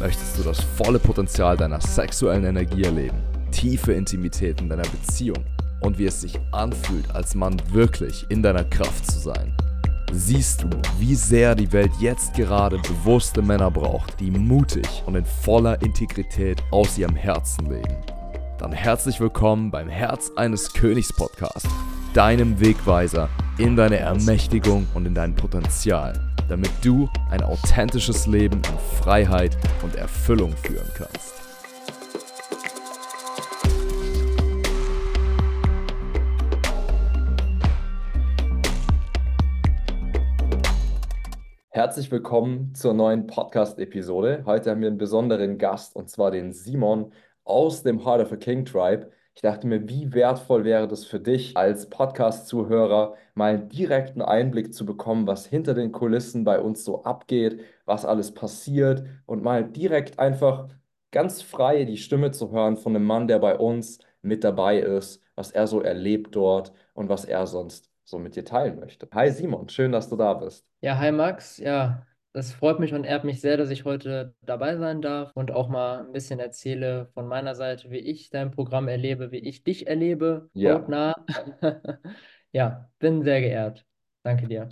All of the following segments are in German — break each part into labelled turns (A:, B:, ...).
A: Möchtest du das volle Potenzial deiner sexuellen Energie erleben, tiefe Intimität in deiner Beziehung und wie es sich anfühlt, als Mann wirklich in deiner Kraft zu sein? Siehst du, wie sehr die Welt jetzt gerade bewusste Männer braucht, die mutig und in voller Integrität aus ihrem Herzen leben? Dann herzlich willkommen beim Herz eines Königs Podcast, deinem Wegweiser in deine Ermächtigung und in dein Potenzial damit du ein authentisches Leben in Freiheit und Erfüllung führen kannst. Herzlich willkommen zur neuen Podcast-Episode. Heute haben wir einen besonderen Gast und zwar den Simon aus dem Heart of a King Tribe. Ich dachte mir, wie wertvoll wäre das für dich als Podcast-Zuhörer, mal einen direkten Einblick zu bekommen, was hinter den Kulissen bei uns so abgeht, was alles passiert und mal direkt einfach ganz frei die Stimme zu hören von einem Mann, der bei uns mit dabei ist, was er so erlebt dort und was er sonst so mit dir teilen möchte. Hi Simon, schön, dass du da bist.
B: Ja, hi Max. Ja, es freut mich und ehrt mich sehr, dass ich heute dabei sein darf und auch mal ein bisschen erzähle von meiner Seite, wie ich dein Programm erlebe, wie ich dich erlebe,
A: Ja.
B: Ja, bin sehr geehrt. Danke dir.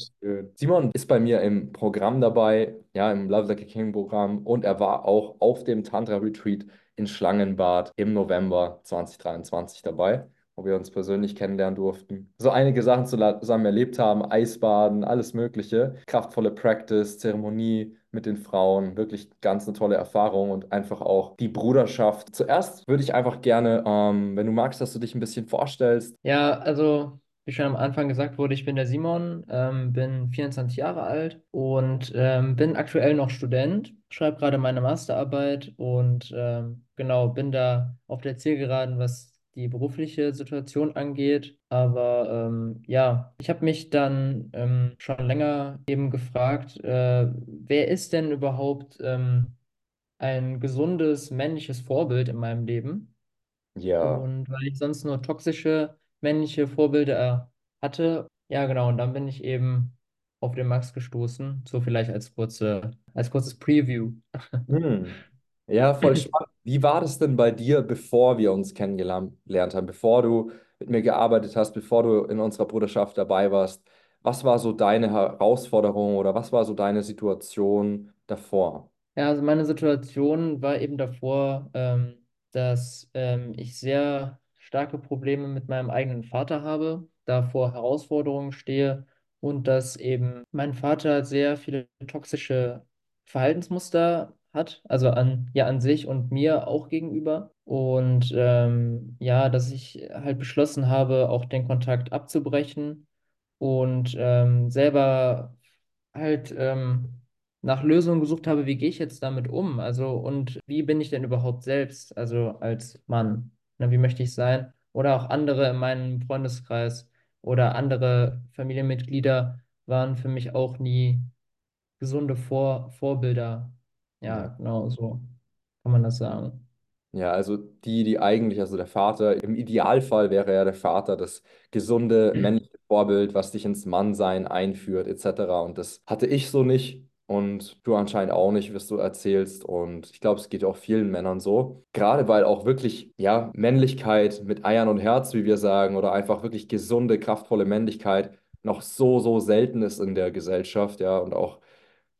A: Simon ist bei mir im Programm dabei, ja, im Love Like a King Programm und er war auch auf dem Tantra Retreat in Schlangenbad im November 2023 dabei wo wir uns persönlich kennenlernen durften. So einige Sachen zusammen erlebt haben, Eisbaden, alles Mögliche, kraftvolle Practice, Zeremonie mit den Frauen, wirklich ganz eine tolle Erfahrung und einfach auch die Bruderschaft. Zuerst würde ich einfach gerne, ähm, wenn du magst, dass du dich ein bisschen vorstellst.
B: Ja, also wie schon am Anfang gesagt wurde, ich bin der Simon, ähm, bin 24 Jahre alt und ähm, bin aktuell noch Student, schreibe gerade meine Masterarbeit und ähm, genau, bin da auf der Zielgeraden, was die berufliche Situation angeht. Aber ähm, ja, ich habe mich dann ähm, schon länger eben gefragt, äh, wer ist denn überhaupt ähm, ein gesundes männliches Vorbild in meinem Leben?
A: Ja.
B: Und weil ich sonst nur toxische männliche Vorbilder hatte, ja genau, und dann bin ich eben auf den Max gestoßen. So vielleicht als kurze, als kurzes Preview.
A: Hm. Ja, voll spannend. Wie war das denn bei dir, bevor wir uns kennengelernt haben, bevor du mit mir gearbeitet hast, bevor du in unserer Bruderschaft dabei warst? Was war so deine Herausforderung oder was war so deine Situation davor?
B: Ja, also meine Situation war eben davor, ähm, dass ähm, ich sehr starke Probleme mit meinem eigenen Vater habe, da vor Herausforderungen stehe und dass eben mein Vater sehr viele toxische Verhaltensmuster hat, also an, ja, an sich und mir auch gegenüber. Und ähm, ja, dass ich halt beschlossen habe, auch den Kontakt abzubrechen und ähm, selber halt ähm, nach Lösungen gesucht habe, wie gehe ich jetzt damit um? Also, und wie bin ich denn überhaupt selbst, also als Mann? Na, wie möchte ich sein? Oder auch andere in meinem Freundeskreis oder andere Familienmitglieder waren für mich auch nie gesunde Vor Vorbilder. Ja, genau so kann man das sagen.
A: Ja, also die, die eigentlich, also der Vater, im Idealfall wäre ja der Vater das gesunde männliche Vorbild, was dich ins Mannsein einführt, etc. Und das hatte ich so nicht und du anscheinend auch nicht, was du erzählst. Und ich glaube, es geht auch vielen Männern so. Gerade weil auch wirklich, ja, Männlichkeit mit Eiern und Herz, wie wir sagen, oder einfach wirklich gesunde, kraftvolle Männlichkeit noch so, so selten ist in der Gesellschaft, ja, und auch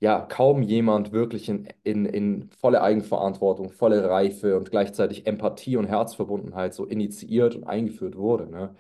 A: ja, kaum jemand wirklich in, in, in volle Eigenverantwortung, volle Reife und gleichzeitig Empathie und Herzverbundenheit so initiiert und eingeführt wurde. Ne?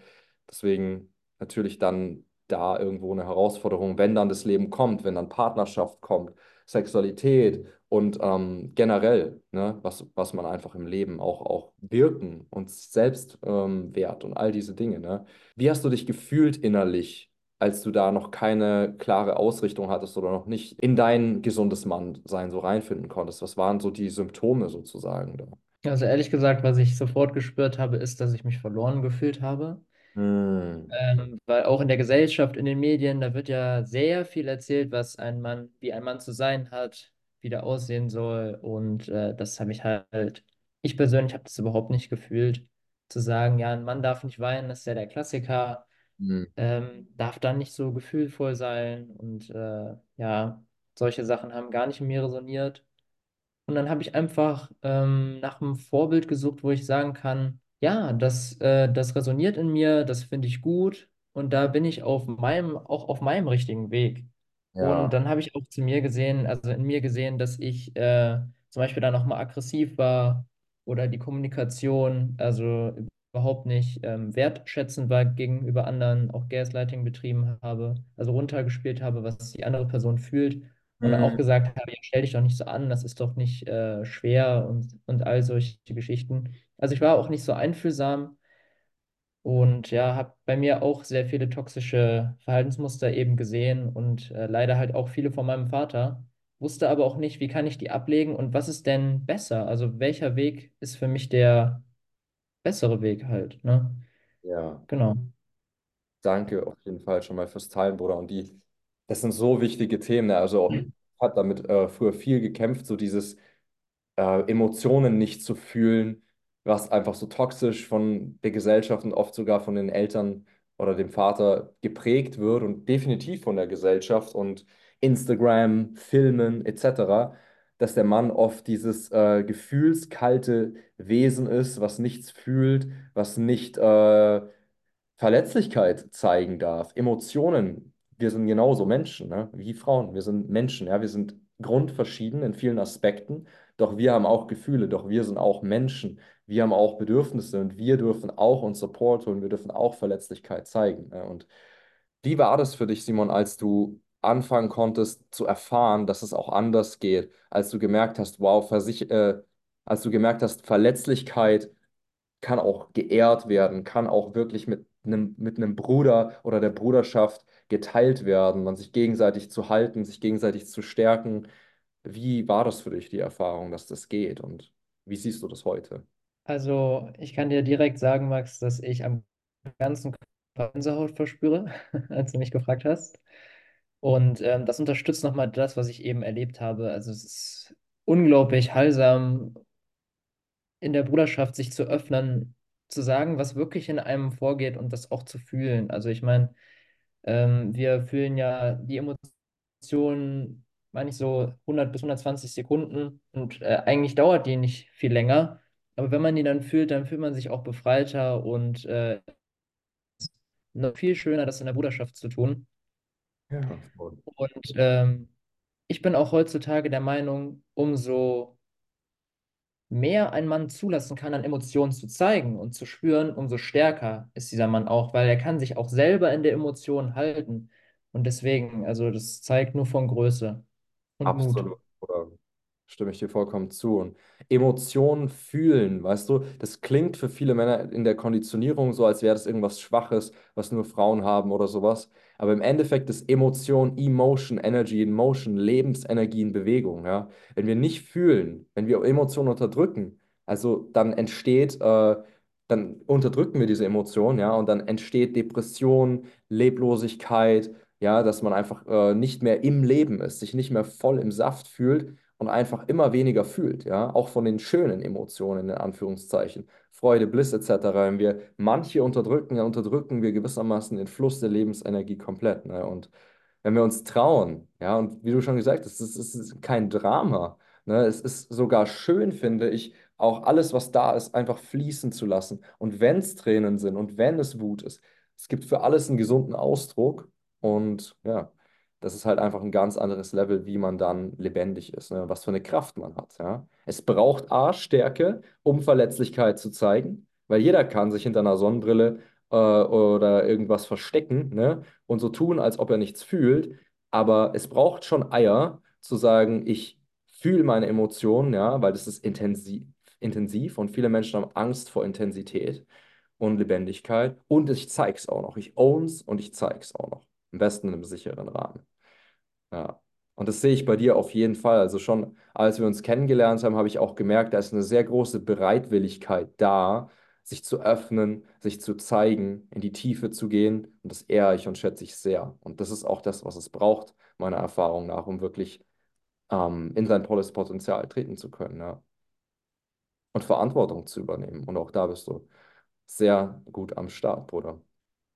A: Deswegen natürlich dann da irgendwo eine Herausforderung, wenn dann das Leben kommt, wenn dann Partnerschaft kommt, Sexualität und ähm, generell, ne, was, was man einfach im Leben auch, auch wirken und Selbstwert ähm, und all diese Dinge. Ne? Wie hast du dich gefühlt innerlich, als du da noch keine klare Ausrichtung hattest oder noch nicht in dein gesundes Mannsein so reinfinden konntest? Was waren so die Symptome sozusagen da?
B: Also ehrlich gesagt, was ich sofort gespürt habe, ist, dass ich mich verloren gefühlt habe.
A: Hm.
B: Ähm, weil auch in der Gesellschaft, in den Medien, da wird ja sehr viel erzählt, was ein Mann, wie ein Mann zu sein hat, wie der aussehen soll. Und äh, das habe ich halt, ich persönlich habe das überhaupt nicht gefühlt, zu sagen, ja, ein Mann darf nicht weinen, das ist ja der Klassiker,
A: Hm.
B: ähm, darf dann nicht so gefühlvoll sein. Und äh, ja, solche Sachen haben gar nicht in mir resoniert. Und dann habe ich einfach ähm, nach einem Vorbild gesucht, wo ich sagen kann, ja, das, äh, das resoniert in mir, das finde ich gut und da bin ich auf meinem, auch auf meinem richtigen Weg. Und
A: Ja.
B: dann habe ich auch zu mir gesehen, also in mir gesehen, dass ich äh, zum Beispiel da nochmal aggressiv war oder die Kommunikation, also überhaupt nicht ähm, wertschätzend war gegenüber anderen, auch Gaslighting betrieben habe, also runtergespielt habe, was die andere Person fühlt. Und auch
A: Mhm.
B: gesagt habe, ja, stell dich doch nicht so an, das ist doch nicht äh, schwer und, und all solche Geschichten. Also ich war auch nicht so einfühlsam und ja, habe bei mir auch sehr viele toxische Verhaltensmuster eben gesehen und äh, leider halt auch viele von meinem Vater. Wusste aber auch nicht, wie kann ich die ablegen und was ist denn besser? Also welcher Weg ist für mich der bessere Weg halt, ne?
A: Ja.
B: Genau.
A: Danke auf jeden Fall schon mal fürs Teilen, Bruder. Und die, das sind so wichtige Themen. Ne? Also hat damit äh, früher viel gekämpft, so dieses äh, Emotionen nicht zu fühlen, was einfach so toxisch von der Gesellschaft und oft sogar von den Eltern oder dem Vater geprägt wird und definitiv von der Gesellschaft und Instagram, Filmen etc., dass der Mann oft dieses äh, gefühlskalte Wesen ist, was nichts fühlt, was nicht äh, Verletzlichkeit zeigen darf, Emotionen. Wir sind genauso Menschen, ne? Wie Frauen. Wir sind Menschen, ja. Wir sind grundverschieden in vielen Aspekten, doch wir haben auch Gefühle, doch wir sind auch Menschen. Wir haben auch Bedürfnisse und wir dürfen auch uns Support holen, wir dürfen auch Verletzlichkeit zeigen. Ne? Und wie war das für dich, Simon, als du anfangen konntest zu erfahren, dass es auch anders geht, als du gemerkt hast, wow, Versich äh, als du gemerkt hast, Verletzlichkeit kann auch geehrt werden, kann auch wirklich mit einem, mit einem Bruder oder der Bruderschaft geteilt werden, man sich gegenseitig zu halten, sich gegenseitig zu stärken. Wie war das für dich, die Erfahrung, dass das geht und wie siehst du das heute?
B: Also ich kann dir direkt sagen, Max, dass ich am ganzen Körper Gänsehaut verspüre, als du mich gefragt hast. Und ähm, das unterstützt nochmal das, was ich eben erlebt habe. Also es ist unglaublich heilsam, in der Bruderschaft sich zu öffnen, zu sagen, was wirklich in einem vorgeht und das auch zu fühlen. Also ich meine, ähm, wir fühlen ja die Emotionen, meine ich so 100 bis 120 Sekunden und äh, eigentlich dauert die nicht viel länger. Aber wenn man die dann fühlt, dann fühlt man sich auch befreiter und äh, noch viel schöner, das in der Bruderschaft zu tun.
A: Ja.
B: Und ähm, ich bin auch heutzutage der Meinung, umso mehr ein Mann zulassen kann, an Emotionen zu zeigen und zu spüren, umso stärker ist dieser Mann auch, weil er kann sich auch selber in der Emotion halten. Und deswegen, also das zeigt nur von Größe und Mut.
A: Absolut. Stimme ich dir vollkommen zu. Und Emotionen fühlen, weißt du, das klingt für viele Männer in der Konditionierung so, als wäre das irgendwas Schwaches, was nur Frauen haben oder sowas. Aber im Endeffekt ist Emotion, Emotion, Energy in Motion, Lebensenergie in Bewegung. Ja? Wenn wir nicht fühlen, wenn wir Emotionen unterdrücken, also dann entsteht, äh, dann unterdrücken wir diese Emotion, ja, und dann entsteht Depression, Leblosigkeit, ja, dass man einfach äh, nicht mehr im Leben ist, sich nicht mehr voll im Saft fühlt und einfach immer weniger fühlt, ja, auch von den schönen Emotionen in Anführungszeichen, Freude, Bliss etc. Wenn wir manche unterdrücken, dann unterdrücken wir gewissermaßen den Fluss der Lebensenergie komplett, ne? Und wenn wir uns trauen, ja, und wie du schon gesagt hast, es ist, ist kein Drama, ne? Es ist sogar schön, finde ich, auch alles, was da ist, einfach fließen zu lassen. Und wenn es Tränen sind und wenn es Wut ist, es gibt für alles einen gesunden Ausdruck. Und ja, das ist halt einfach ein ganz anderes Level, wie man dann lebendig ist, ne? Was für eine Kraft man hat. Ja? Es braucht A, Stärke, um Verletzlichkeit zu zeigen, weil jeder kann sich hinter einer Sonnenbrille äh, oder irgendwas verstecken ne? und so tun, als ob er nichts fühlt. Aber es braucht schon Eier, zu sagen, ich fühle meine Emotionen, ja, weil das ist intensiv, intensiv und viele Menschen haben Angst vor Intensität und Lebendigkeit. Und ich zeige es auch noch. Ich own's und ich zeige es auch noch. Am besten in einem sicheren Rahmen. Ja. Und das sehe ich bei dir auf jeden Fall. Also schon als wir uns kennengelernt haben, habe ich auch gemerkt, da ist eine sehr große Bereitwilligkeit da, sich zu öffnen, sich zu zeigen, in die Tiefe zu gehen. Und das ehre ich und schätze ich sehr. Und das ist auch das, was es braucht, meiner Erfahrung nach, um wirklich ähm, in sein volles Potenzial treten zu können. Ja. Und Verantwortung zu übernehmen. Und auch da bist du sehr gut am Start, Bruder.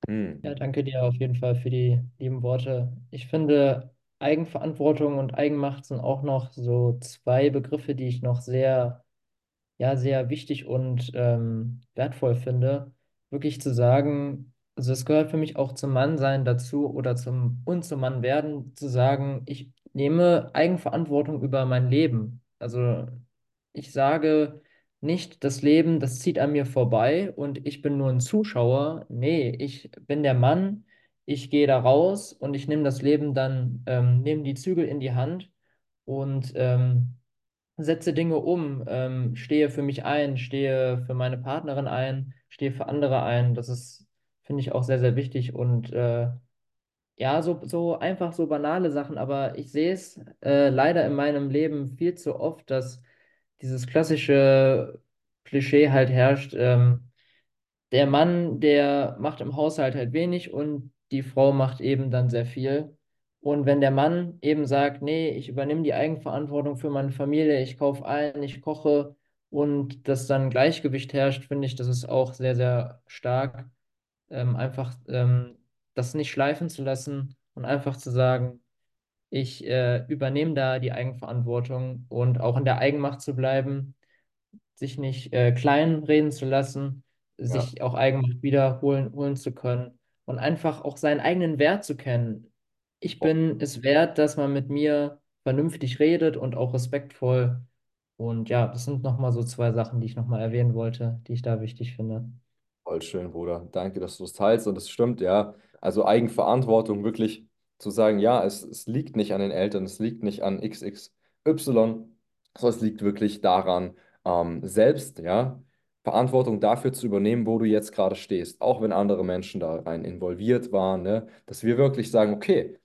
A: Hm.
B: Ja, danke dir auf jeden Fall für die lieben Worte. Ich finde, Eigenverantwortung und Eigenmacht sind auch noch so zwei Begriffe, die ich noch sehr ja sehr wichtig und ähm, wertvoll finde, wirklich zu sagen, also es gehört für mich auch zum Mannsein dazu oder zum und zum Mannwerden, zu sagen, ich nehme Eigenverantwortung über mein Leben. Also ich sage nicht, das Leben, das zieht an mir vorbei und ich bin nur ein Zuschauer. Nee, ich bin der Mann, ich gehe da raus und ich nehme das Leben dann, ähm, nehme die Zügel in die Hand und ähm, setze Dinge um, ähm, stehe für mich ein, stehe für meine Partnerin ein, stehe für andere ein. Das ist, finde ich, auch sehr, sehr wichtig und äh, ja, so, so einfach so banale Sachen, aber ich sehe es äh, leider in meinem Leben viel zu oft, dass dieses klassische Klischee halt herrscht. Ähm, der Mann, der macht im Haushalt halt wenig und die Frau macht eben dann sehr viel. Und wenn der Mann eben sagt, nee, ich übernehme die Eigenverantwortung für meine Familie, ich kaufe ein, ich koche und dass dann Gleichgewicht herrscht, finde ich, das ist auch sehr, sehr stark. Ähm, einfach ähm, das nicht schleifen zu lassen und einfach zu sagen, ich äh, übernehme da die Eigenverantwortung und auch in der Eigenmacht zu bleiben sich nicht äh, klein reden zu lassen,
A: Ja,
B: sich auch Eigenmacht wiederholen holen zu können und einfach auch seinen eigenen Wert zu kennen. Ich bin es wert, dass man mit mir vernünftig redet und auch respektvoll. Und ja, das sind nochmal so zwei Sachen, die ich nochmal erwähnen wollte, die ich da wichtig finde.
A: voll schön, Bruder. Danke, dass du es teilst. Und es stimmt, ja. Also Eigenverantwortung, wirklich zu sagen, ja, es, es liegt nicht an den Eltern, es liegt nicht an XXY, sondern es liegt wirklich daran, ähm, selbst, ja, Verantwortung dafür zu übernehmen, wo du jetzt gerade stehst, auch wenn andere Menschen da rein involviert waren, ne? Dass wir wirklich sagen, okay,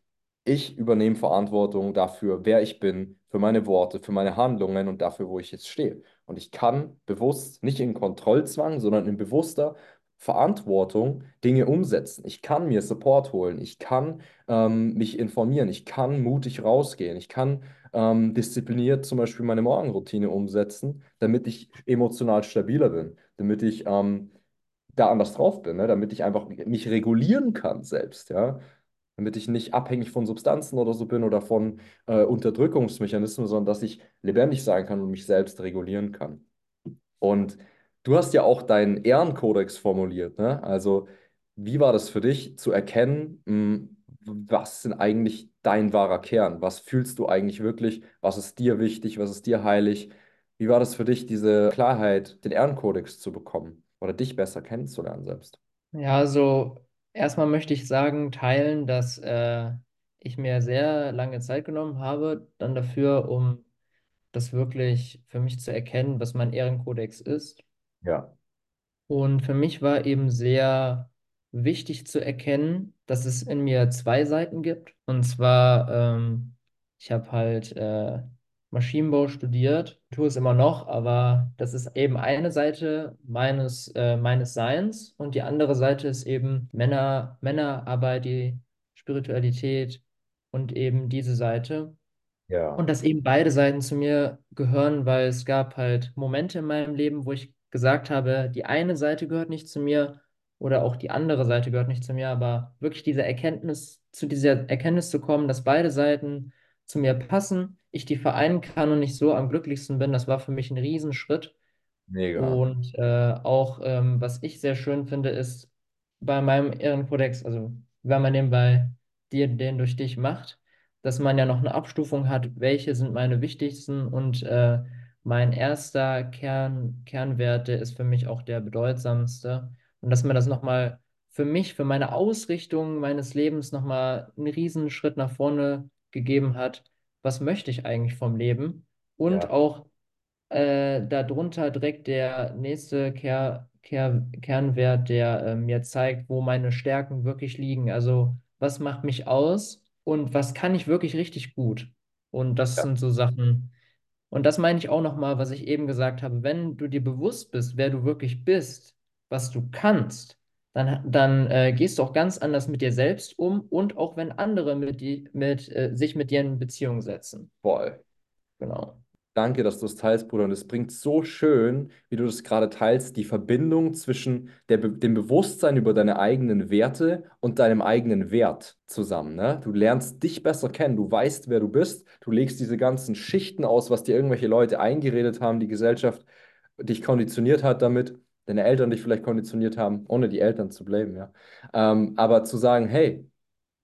A: ich übernehme Verantwortung dafür, wer ich bin, für meine Worte, für meine Handlungen und dafür, wo ich jetzt stehe. Und ich kann bewusst, nicht in Kontrollzwang, sondern in bewusster Verantwortung Dinge umsetzen. Ich kann mir Support holen, ich kann ähm, mich informieren, ich kann mutig rausgehen, ich kann ähm, diszipliniert zum Beispiel meine Morgenroutine umsetzen, damit ich emotional stabiler bin, damit ich ähm, da anders drauf bin, ne? Damit ich einfach mich regulieren kann selbst, ja damit ich nicht abhängig von Substanzen oder so bin oder von äh, Unterdrückungsmechanismen, sondern dass ich lebendig sein kann und mich selbst regulieren kann. Und du hast ja auch deinen Ehrenkodex formuliert, ne? Also, wie war das für dich zu erkennen, mh, was ist denn eigentlich dein wahrer Kern? Was fühlst du eigentlich wirklich? Was ist dir wichtig? Was ist dir heilig? Wie war das für dich, diese Klarheit, den Ehrenkodex zu bekommen oder dich besser kennenzulernen selbst?
B: Ja, also erstmal möchte ich sagen, teilen, dass äh, ich mir sehr lange Zeit genommen habe, dann dafür, um das wirklich für mich zu erkennen, was mein Ehrenkodex ist.
A: Ja,
B: Und für mich war eben sehr wichtig zu erkennen, dass es in mir zwei Seiten gibt. Und zwar, ähm, ich habe halt äh, Maschinenbau studiert, tue es immer noch, aber das ist eben eine Seite meines, äh, meines Seins und die andere Seite ist eben Männer, Männerarbeit, die Spiritualität und eben diese Seite.
A: ja,
B: Und dass eben beide Seiten zu mir gehören, weil es gab halt Momente in meinem Leben, wo ich gesagt habe, die eine Seite gehört nicht zu mir oder auch die andere Seite gehört nicht zu mir, aber wirklich diese Erkenntnis, zu dieser Erkenntnis zu kommen, dass beide Seiten zu mir passen, ich die vereinen kann und ich so am glücklichsten bin, das war für mich ein Riesenschritt.
A: mega.
B: Und äh, auch, ähm, was ich sehr schön finde, ist bei meinem Ehrenkodex, also wenn man den bei dir, den durch dich macht, dass man ja noch eine Abstufung hat, welche sind meine wichtigsten und äh, mein erster Kern, Kernwert, der ist für mich auch der bedeutsamste. Und dass man das nochmal für mich, für meine Ausrichtung meines Lebens nochmal einen riesen Schritt nach vorne gegeben hat. Was möchte ich eigentlich vom Leben? Und
A: Ja,
B: auch äh, darunter direkt der nächste Ker Ker Kernwert, der äh, mir zeigt, wo meine Stärken wirklich liegen. Also, was macht mich aus und was kann ich wirklich richtig gut? Und das
A: ja,
B: sind so Sachen. Und das meine ich auch nochmal, was ich eben gesagt habe. Wenn du dir bewusst bist, wer du wirklich bist, was du kannst, dann, dann äh, gehst du auch ganz anders mit dir selbst um und auch wenn andere mit die, mit, äh, sich mit dir in Beziehung setzen.
A: voll.
B: Genau.
A: Danke, dass du es teilst, Bruder. Und es bringt so schön, wie du das gerade teilst, die Verbindung zwischen der, dem Bewusstsein über deine eigenen Werte und deinem eigenen Wert zusammen. Ne? Du lernst dich besser kennen, du weißt, wer du bist, du legst diese ganzen Schichten aus, was dir irgendwelche Leute eingeredet haben, die Gesellschaft dich konditioniert hat damit, deine Eltern dich vielleicht konditioniert haben, ohne die Eltern zu blamen, ja. Ähm, aber zu sagen, hey,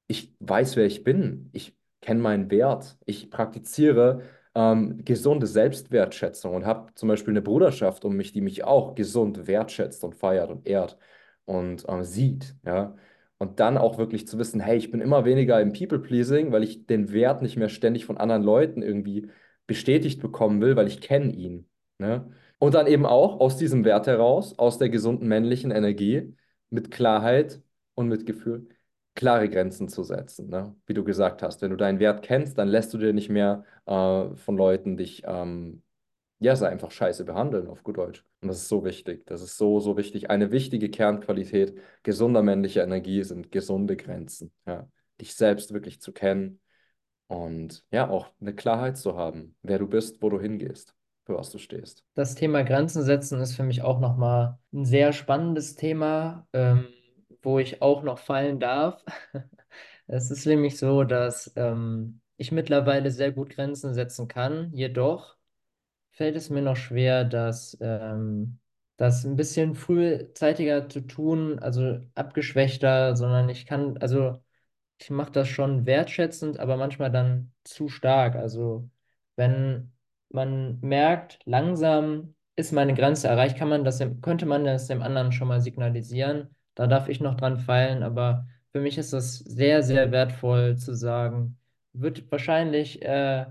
A: ich weiß, wer ich bin. Ich kenne meinen Wert. Ich praktiziere ähm, gesunde Selbstwertschätzung und habe zum Beispiel eine Bruderschaft um mich, die mich auch gesund wertschätzt und feiert und ehrt und ähm, sieht. Ja? Und dann auch wirklich zu wissen, hey, ich bin immer weniger im People-Pleasing, weil ich den Wert nicht mehr ständig von anderen Leuten irgendwie bestätigt bekommen will, weil ich kenne ihn. Ne? Und dann eben auch aus diesem Wert heraus, aus der gesunden männlichen Energie, mit Klarheit und mit Gefühl klare Grenzen zu setzen. Ne? Wie du gesagt hast, wenn du deinen Wert kennst, dann lässt du dir nicht mehr äh, von Leuten dich, ähm, ja, sei einfach scheiße behandeln, auf gut Deutsch. Und das ist so wichtig. Das ist so, so wichtig. Eine wichtige Kernqualität gesunder männlicher Energie sind gesunde Grenzen. Ja? Dich selbst wirklich zu kennen und ja, auch eine Klarheit zu haben, wer du bist, wo du hingehst, für was du stehst.
B: Das Thema Grenzen setzen ist für mich auch nochmal ein sehr spannendes Thema, ähm, wo ich auch noch fallen darf. Es ist nämlich so, dass ähm, ich mittlerweile sehr gut Grenzen setzen kann, jedoch fällt es mir noch schwer, das, ähm, das ein bisschen frühzeitiger zu tun, also abgeschwächter, sondern ich kann, also ich mache das schon wertschätzend, aber manchmal dann zu stark. Also wenn man merkt, langsam ist meine Grenze erreicht, kann man das, könnte man das dem anderen schon mal signalisieren. Da darf ich noch dran feilen, aber für mich ist das sehr, sehr wertvoll zu sagen. Wird wahrscheinlich äh,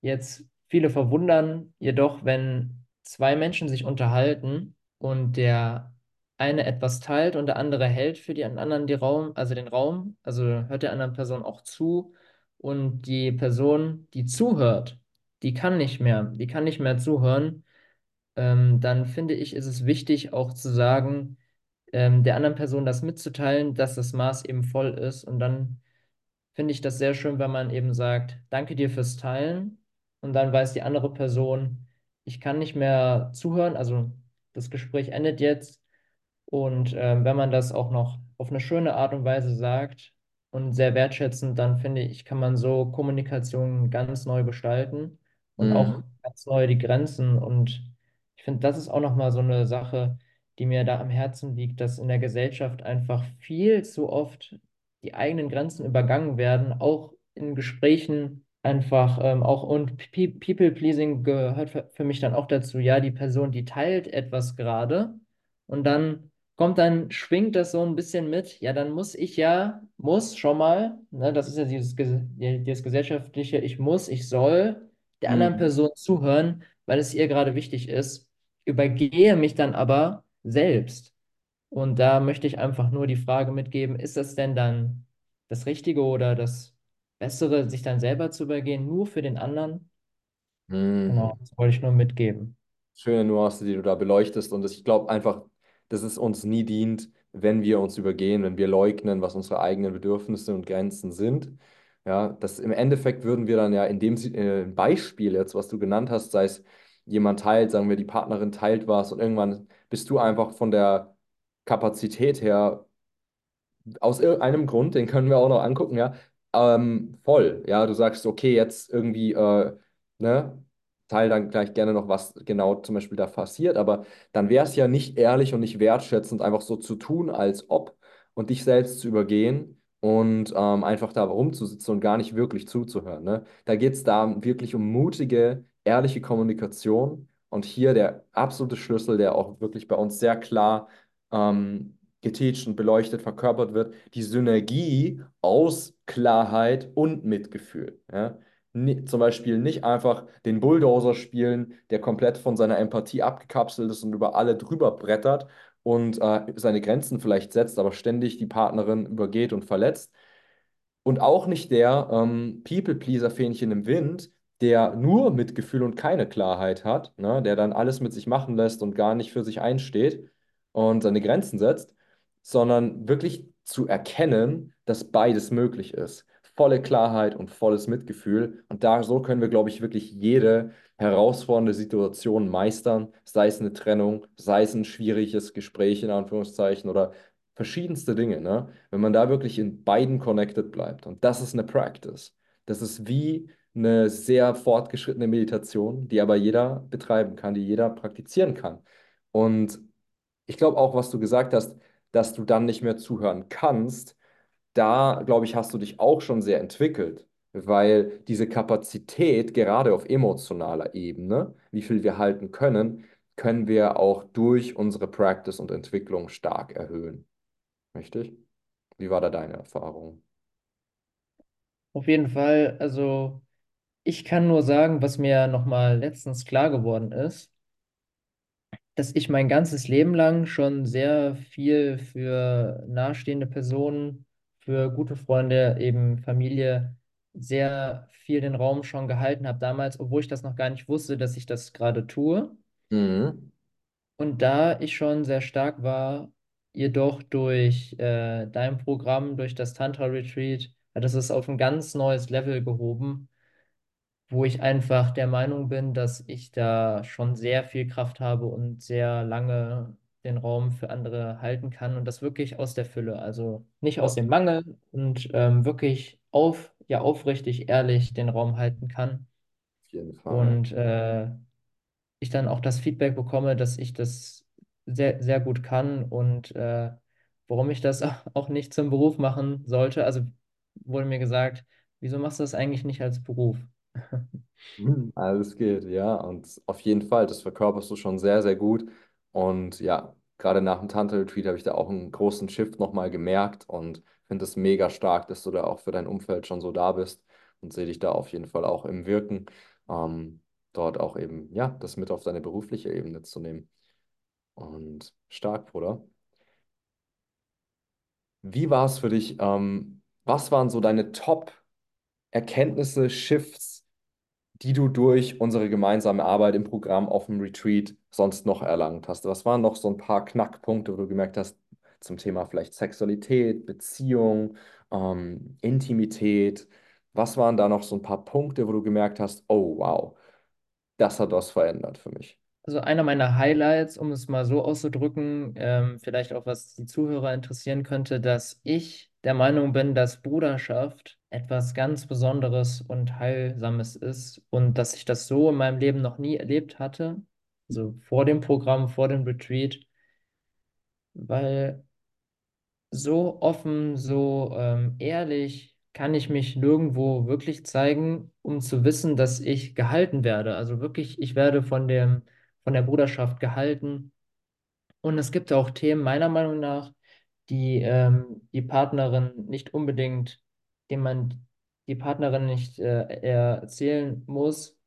B: jetzt viele verwundern, jedoch, wenn zwei Menschen sich unterhalten und der eine etwas teilt und der andere hält für die anderen die Raum, also den Raum, also hört der anderen Person auch zu und die Person, die zuhört, die kann nicht mehr, die kann nicht mehr zuhören, ähm, dann finde ich, ist es wichtig auch zu sagen, ähm, der anderen Person das mitzuteilen, dass das Maß eben voll ist und dann finde ich das sehr schön, wenn man eben sagt, danke dir fürs Teilen. Und dann weiß die andere Person, ich kann nicht mehr zuhören, also das Gespräch endet jetzt. Und ähm, wenn man das auch noch auf eine schöne Art und Weise sagt und sehr wertschätzend, dann finde ich, kann man so Kommunikation ganz neu gestalten und auch
A: Mhm.
B: ganz neu die Grenzen. Und ich finde, das ist auch nochmal so eine Sache, die mir da am Herzen liegt, dass in der Gesellschaft einfach viel zu oft die eigenen Grenzen übergangen werden, auch in Gesprächen einfach ähm, auch und Pe- People-Pleasing gehört für, für mich dann auch dazu. Ja, die Person, die teilt etwas gerade und dann kommt dann, schwingt das so ein bisschen mit. Ja, dann muss ich ja, muss schon mal, ne, das ist ja dieses, dieses gesellschaftliche, ich muss, ich soll der anderen
A: Mhm.
B: Person zuhören, weil es ihr gerade wichtig ist, übergehe mich dann aber selbst. Und da möchte ich einfach nur die Frage mitgeben, ist das denn dann das Richtige oder das Bessere, sich dann selber zu übergehen, nur für den anderen?
A: Mhm.
B: Genau, das wollte ich nur mitgeben.
A: schöne Nuance, die du da beleuchtest. Und ich glaube einfach, dass es uns nie dient, wenn wir uns übergehen, wenn wir leugnen, was unsere eigenen Bedürfnisse und Grenzen sind. Ja, das im Endeffekt würden wir dann ja in dem äh, Beispiel jetzt, was du genannt hast, sei es jemand teilt, sagen wir, die Partnerin teilt was und irgendwann bist du einfach von der Kapazität her aus irgendeinem Grund, den können wir auch noch angucken, ja, ähm, voll. Ja, du sagst, okay, jetzt irgendwie, äh, ne, teil dann gleich gerne noch, was genau zum Beispiel da passiert, aber dann wäre es ja nicht ehrlich und nicht wertschätzend, einfach so zu tun, als ob und dich selbst zu übergehen und ähm, einfach da rumzusitzen und gar nicht wirklich zuzuhören. Ne? Da geht es da wirklich um mutige, ehrliche Kommunikation und hier der absolute Schlüssel, der auch wirklich bei uns sehr klar ähm, geteacht und beleuchtet, verkörpert wird, die Synergie aus Klarheit und Mitgefühl. Ja? Zum Beispiel nicht einfach den Bulldozer spielen, der komplett von seiner Empathie abgekapselt ist und über alle drüber brettert und äh, seine Grenzen vielleicht setzt, aber ständig die Partnerin übergeht und verletzt. Und auch nicht der ähm, People-Pleaser-Fähnchen im Wind, der nur Mitgefühl und keine Klarheit hat, ne? Der dann alles mit sich machen lässt und gar nicht für sich einsteht und seine Grenzen setzt, sondern wirklich zu erkennen, dass beides möglich ist. volle Klarheit und volles Mitgefühl. Und da so können wir, glaube ich, wirklich jede herausfordernde Situation meistern, sei es eine Trennung, sei es ein schwieriges Gespräch in Anführungszeichen oder verschiedenste Dinge, ne? Wenn man da wirklich in beiden connected bleibt. Und das ist eine Practice. Das ist wie eine sehr fortgeschrittene Meditation, die aber jeder betreiben kann, die jeder praktizieren kann. Und ich glaube auch, was du gesagt hast, dass du dann nicht mehr zuhören kannst, da, glaube ich, hast du dich auch schon sehr entwickelt, weil diese Kapazität, gerade auf emotionaler Ebene, wie viel wir halten können, können wir auch durch unsere Practice und Entwicklung stark erhöhen. Richtig? Wie war da deine Erfahrung?
B: Auf jeden Fall, also ich kann nur sagen, was mir nochmal letztens klar geworden ist, dass ich mein ganzes Leben lang schon sehr viel für nahestehende Personen, für gute Freunde, eben Familie, sehr viel den Raum schon gehalten habe damals, obwohl ich das noch gar nicht wusste, dass ich das gerade tue.
A: Mhm.
B: Und da ich schon sehr stark war, jedoch durch äh, dein Programm, durch das Tantra Retreat, hat es auf ein ganz neues Level gehoben wo ich einfach der Meinung bin, dass ich da schon sehr viel Kraft habe und sehr lange den Raum für andere halten kann und das wirklich aus der Fülle, also nicht aus
A: Auf
B: dem Mangel und ähm, wirklich auf, ja, aufrichtig, ehrlich den Raum halten kann
A: jeden Fall.
B: und äh, ich dann auch das Feedback bekomme, dass ich das sehr, sehr gut kann und äh, warum ich das auch nicht zum Beruf machen sollte. Also wurde mir gesagt, wieso machst du das eigentlich nicht als Beruf?
A: Mhm. Alles geht, ja. Und auf jeden Fall, das verkörperst du schon sehr, sehr gut. Und ja, gerade nach dem Tantra-Retreat habe ich da auch einen großen Shift nochmal gemerkt und finde es mega stark, dass du da auch für dein Umfeld schon so da bist und sehe dich da auf jeden Fall auch im Wirken, ähm, dort auch eben, ja, das mit auf deine berufliche Ebene zu nehmen. Und stark, Bruder. Wie war es für dich? Ähm, was waren so deine Top-Erkenntnisse, Shifts? Die du durch unsere gemeinsame Arbeit im Programm auf dem Retreat sonst noch erlangt hast? Was waren noch so ein paar Knackpunkte, wo du gemerkt hast, zum Thema vielleicht Sexualität, Beziehung, ähm, Intimität? Was waren da noch so ein paar Punkte, wo du gemerkt hast, oh wow, das hat was verändert für mich?
B: Also einer meiner Highlights, um es mal so auszudrücken, ähm, vielleicht auch was die Zuhörer interessieren könnte, dass ich der Meinung bin, dass Bruderschaft etwas ganz Besonderes und Heilsames ist und dass ich das so in meinem Leben noch nie erlebt hatte, also vor dem Programm, vor dem Retreat, weil so offen, so ähm, ehrlich kann ich mich nirgendwo wirklich zeigen, um zu wissen, dass ich gehalten werde. Also wirklich, ich werde von dem, von der Bruderschaft gehalten. Und es gibt auch Themen, meiner Meinung nach, die ähm, die Partnerin nicht unbedingt, dem man die Partnerin nicht äh, erzählen muss,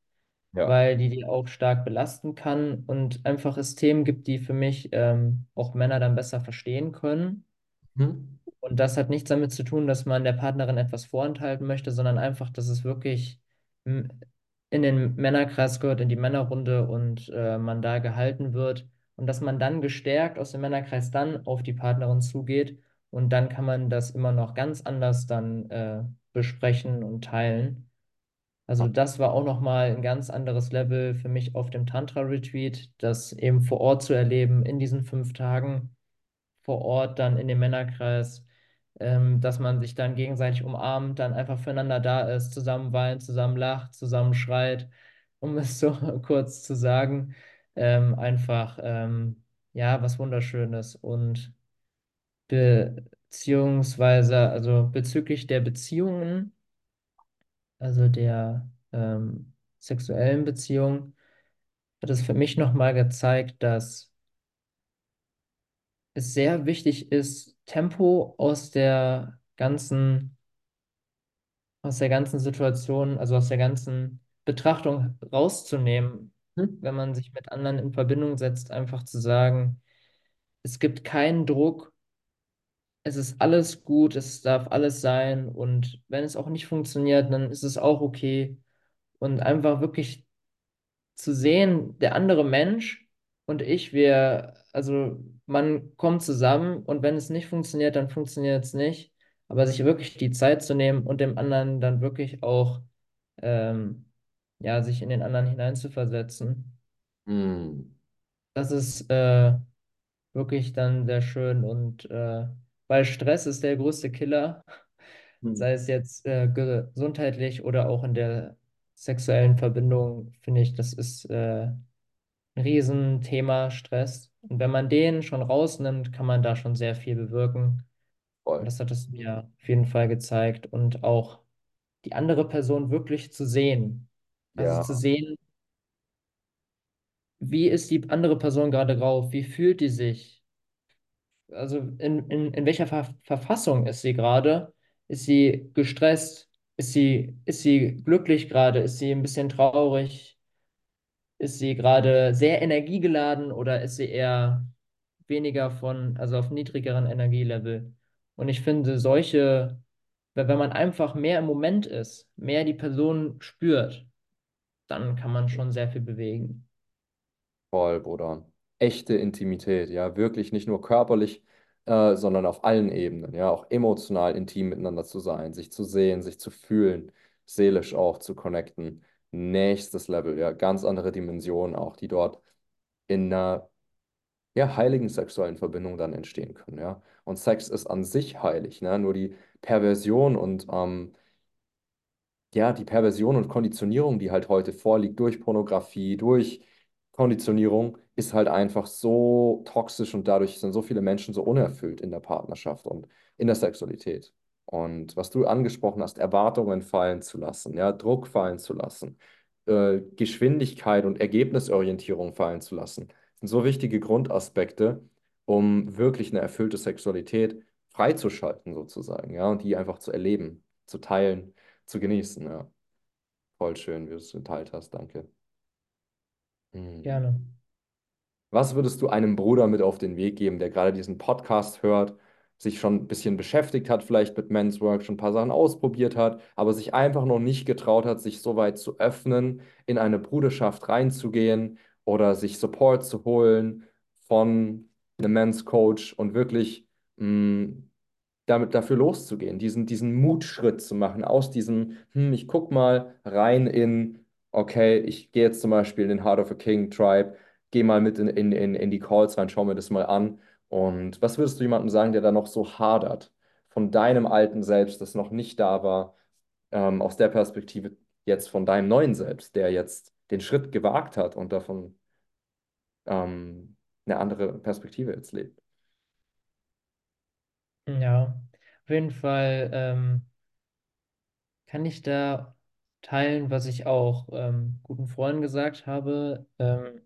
A: Ja.
B: weil die die auch stark belasten kann und einfach es Themen gibt, die für mich ähm, auch Männer dann besser verstehen können.
A: Hm?
B: Und das hat nichts damit zu tun, dass man der Partnerin etwas vorenthalten möchte, sondern einfach, dass es wirklich in den Männerkreis gehört, in die Männerrunde und äh, man da gehalten wird. Und dass man dann gestärkt aus dem Männerkreis dann auf die Partnerin zugeht. Und dann kann man das immer noch ganz anders dann äh, besprechen und teilen. Also das war auch nochmal ein ganz anderes Level für mich auf dem Tantra-Retreat, das eben vor Ort zu erleben in diesen fünf Tagen vor Ort dann in dem Männerkreis, ähm, dass man sich dann gegenseitig umarmt, dann einfach füreinander da ist, zusammen weint, zusammen lacht, zusammen schreit, um es so kurz zu sagen. Ähm, einfach, ähm, ja, was Wunderschönes. Und beziehungsweise, also bezüglich der Beziehungen, also der ähm, sexuellen Beziehung, hat es für mich nochmal gezeigt, dass es sehr wichtig ist, Tempo aus der ganzen, aus der ganzen Situation, also aus der ganzen Betrachtung rauszunehmen,
A: Hm?
B: wenn man sich mit anderen in Verbindung setzt, einfach zu sagen, es gibt keinen Druck, es ist alles gut, es darf alles sein und wenn es auch nicht funktioniert, dann ist es auch okay und einfach wirklich zu sehen, der andere Mensch und ich, wir, also man kommt zusammen und wenn es nicht funktioniert, dann funktioniert es nicht. aber sich wirklich die Zeit zu nehmen und dem anderen dann wirklich auch, ähm, ja, sich in den anderen hineinzuversetzen.
A: Hm.
B: Das ist äh, wirklich dann sehr schön und äh, weil Stress ist der größte Killer,
A: Hm.
B: sei es jetzt äh, gesundheitlich oder auch in der sexuellen Verbindung, finde ich, das ist äh, ein Riesenthema Stress. Und wenn man den schon rausnimmt, kann man da schon sehr viel bewirken.
A: Voll.
B: das hat es mir auf jeden Fall gezeigt. Und auch die andere Person wirklich zu sehen. Also
A: Ja,
B: zu sehen, wie ist die andere Person gerade drauf? Wie fühlt die sich? Also in, in, in welcher Ver Verfassung ist sie gerade? Ist sie gestresst? Ist sie, ist sie glücklich gerade? Ist sie ein bisschen traurig? Ist sie gerade sehr energiegeladen oder ist sie eher weniger von, also auf niedrigeren Energielevel? Und ich finde, solche, wenn wenn man einfach mehr im Moment ist, mehr die Person spürt, dann kann man schon sehr viel bewegen.
A: voll, Bruder. Echte Intimität, ja, wirklich nicht nur körperlich, äh, sondern auf allen Ebenen, ja, auch emotional intim miteinander zu sein, sich zu sehen, sich zu fühlen, seelisch auch zu connecten. Nächstes Level, ja, ganz andere Dimensionen auch, die dort in einer ja, heiligen sexuellen Verbindung dann entstehen können, ja. Und Sex ist an sich heilig, ne? Nur die Perversion und ähm, ja, die Perversion und Konditionierung, die halt heute vorliegt durch Pornografie, durch Konditionierung, ist halt einfach so toxisch und dadurch sind so viele Menschen so unerfüllt in der Partnerschaft und in der Sexualität. Und was du angesprochen hast, Erwartungen fallen zu lassen, ja, Druck fallen zu lassen, äh, Geschwindigkeit und Ergebnisorientierung fallen zu lassen, sind so wichtige Grundaspekte, um wirklich eine erfüllte Sexualität freizuschalten sozusagen, ja, und die einfach zu erleben, zu teilen zu genießen, ja. Voll schön, wie du es geteilt hast, danke. Hm.
B: Gerne.
A: Was würdest du einem Bruder mit auf den Weg geben, der gerade diesen Podcast hört, sich schon ein bisschen beschäftigt hat, vielleicht mit Men's Work, schon ein paar Sachen ausprobiert hat, aber sich einfach noch nicht getraut hat, sich so weit zu öffnen, in eine Bruderschaft reinzugehen oder sich Support zu holen von einem Men's Coach und wirklich mh, damit dafür loszugehen, diesen, diesen Mutschritt zu machen, aus diesem, hm, ich guck mal rein in, okay, ich gehe jetzt zum Beispiel in den Heart of a King Tribe, gehe mal mit in, in, in, in die Calls rein, schau mir das mal an. Und was würdest du jemandem sagen, der da noch so hadert, von deinem alten Selbst, das noch nicht da war, ähm, aus der Perspektive jetzt von deinem neuen Selbst, der jetzt den Schritt gewagt hat und davon ähm, eine andere Perspektive jetzt lebt?
B: Ja, auf jeden Fall ähm, kann ich da teilen, was ich auch ähm, guten Freunden gesagt habe, ähm,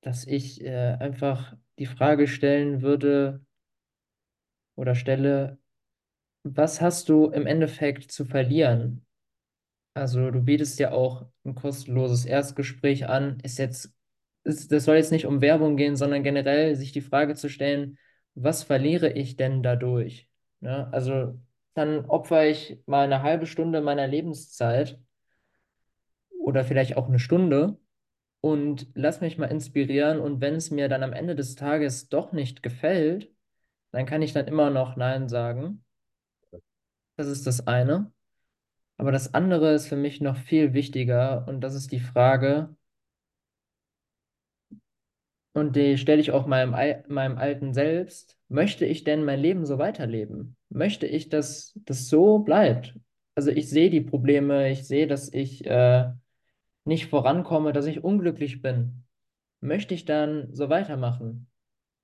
B: dass ich äh, einfach die Frage stellen würde oder stelle, was hast du im Endeffekt zu verlieren? Also du bietest ja auch ein kostenloses Erstgespräch an. Ist jetzt, ist, das soll jetzt nicht um Werbung gehen, sondern generell sich die Frage zu stellen, was verliere ich denn dadurch? Ne? Also dann opfere ich mal eine halbe Stunde meiner Lebenszeit oder vielleicht auch eine Stunde und lass mich mal inspirieren. Und wenn es mir dann am Ende des Tages doch nicht gefällt, dann kann ich dann immer noch Nein sagen. Das ist das eine. Aber das andere ist für mich noch viel wichtiger und das ist die Frage, und die stelle ich auch meinem, meinem alten Selbst, möchte ich denn mein Leben so weiterleben? Möchte ich, dass das so bleibt? Also ich sehe die Probleme, ich sehe, dass ich äh, nicht vorankomme, dass ich unglücklich bin. Möchte ich dann so weitermachen?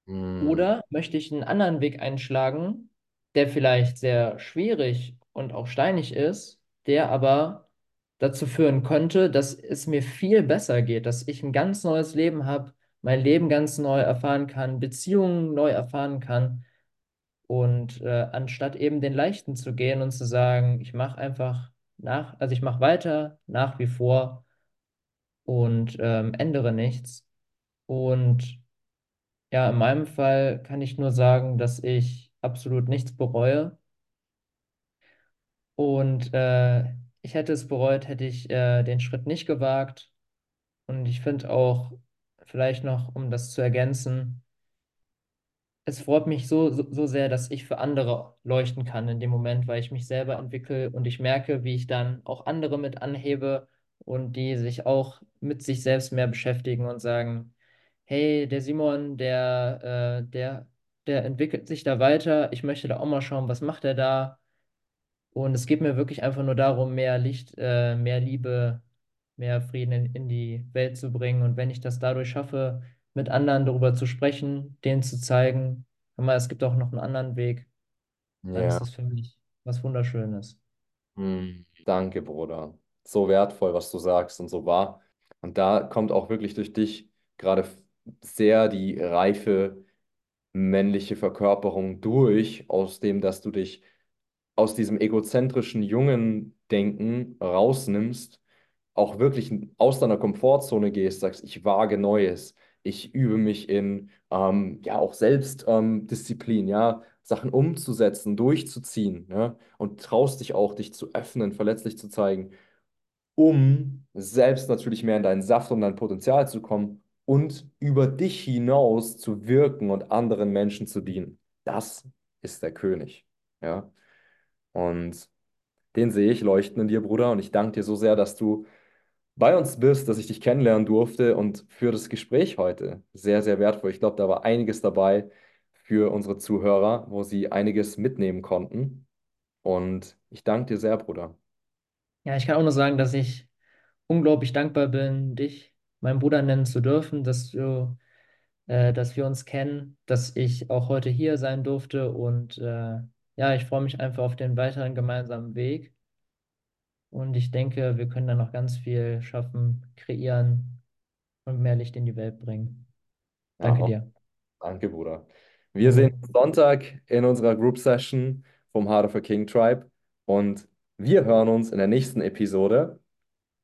A: Hm,
B: Oder möchte ich einen anderen Weg einschlagen, der vielleicht sehr schwierig und auch steinig ist, der aber dazu führen könnte, dass es mir viel besser geht, dass ich ein ganz neues Leben habe, mein Leben ganz neu erfahren kann, Beziehungen neu erfahren kann. Und äh, anstatt eben den leichten zu gehen und zu sagen, ich mache einfach nach, also ich mache weiter nach wie vor und ähm, ändere nichts. Und ja, in meinem Fall kann ich nur sagen, dass ich absolut nichts bereue. Und äh, ich hätte es bereut, hätte ich äh, den Schritt nicht gewagt. Und ich finde auch, vielleicht noch, um das zu ergänzen, es freut mich so, so, so sehr, dass ich für andere leuchten kann in dem Moment, weil ich mich selber entwickle und ich merke, wie ich dann auch andere mit anhebe und die sich auch mit sich selbst mehr beschäftigen und sagen, hey, der Simon, der, äh, der, der entwickelt sich da weiter, ich möchte da auch mal schauen, was macht er da? Und es geht mir wirklich einfach nur darum, mehr Licht, äh, mehr Liebe, mehr Frieden in, in die Welt zu bringen. Und wenn ich das dadurch schaffe, mit anderen darüber zu sprechen, denen zu zeigen, hör mal, es gibt auch noch einen anderen Weg, dann ist das für mich was Wunderschönes.
A: Hm, Danke, Bruder. So wertvoll, was du sagst und so wahr. Und da kommt auch wirklich durch dich gerade sehr die reife männliche Verkörperung durch, aus dem, dass du dich aus diesem egozentrischen jungen Denken rausnimmst, auch wirklich aus deiner Komfortzone gehst, sagst, ich wage Neues, ich übe mich in ähm, ja auch Selbstdisziplin, ähm, ja, Sachen umzusetzen, durchzuziehen, ja, und traust dich auch, dich zu öffnen, verletzlich zu zeigen, um selbst natürlich mehr in deinen Saft und dein Potenzial zu kommen und über dich hinaus zu wirken und anderen Menschen zu dienen. Das ist der König, ja. Und den sehe ich leuchten in dir, Bruder. Und ich danke dir so sehr, dass du bei uns bist, dass ich dich kennenlernen durfte und für das Gespräch heute. Sehr, sehr wertvoll. Ich glaube, da war einiges dabei für unsere Zuhörer, wo sie einiges mitnehmen konnten. Und ich danke dir sehr, Bruder.
B: Ja, ich kann auch nur sagen, dass ich unglaublich dankbar bin, dich meinen Bruder nennen zu dürfen, dass du, äh, dass wir uns kennen, dass ich auch heute hier sein durfte und äh, ja, ich freue mich einfach auf den weiteren gemeinsamen Weg und ich denke, wir können da noch ganz viel schaffen, kreieren und mehr Licht in die Welt bringen. Danke
A: Aha.
B: dir.
A: Danke, Bruder. Wir sehen uns Sonntag in unserer Group Session vom Heart of a King Tribe und wir hören uns in der nächsten Episode.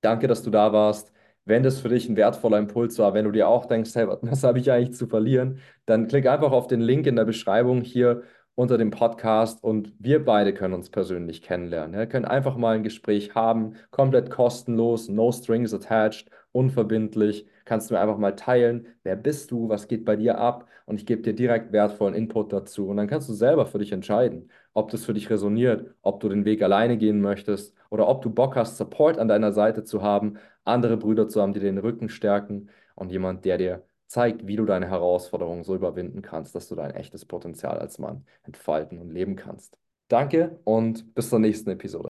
A: Danke, dass du da warst. Wenn das für dich ein wertvoller Impuls war, wenn du dir auch denkst, hey, was habe ich eigentlich zu verlieren, dann klick einfach auf den Link in der Beschreibung hier unter dem Podcast und wir beide können uns persönlich kennenlernen. Wir können einfach mal ein Gespräch haben, komplett kostenlos, no strings attached, unverbindlich. Kannst du mir einfach mal teilen, wer bist du, was geht bei dir ab und ich gebe dir direkt wertvollen Input dazu und dann kannst du selber für dich entscheiden, ob das für dich resoniert, ob du den Weg alleine gehen möchtest oder ob du Bock hast, Support an deiner Seite zu haben, andere Brüder zu haben, die den Rücken stärken und jemand, der dir zeigt, wie du deine Herausforderungen so überwinden kannst, dass du dein echtes Potenzial als Mann entfalten und leben kannst. Danke und bis zur nächsten Episode.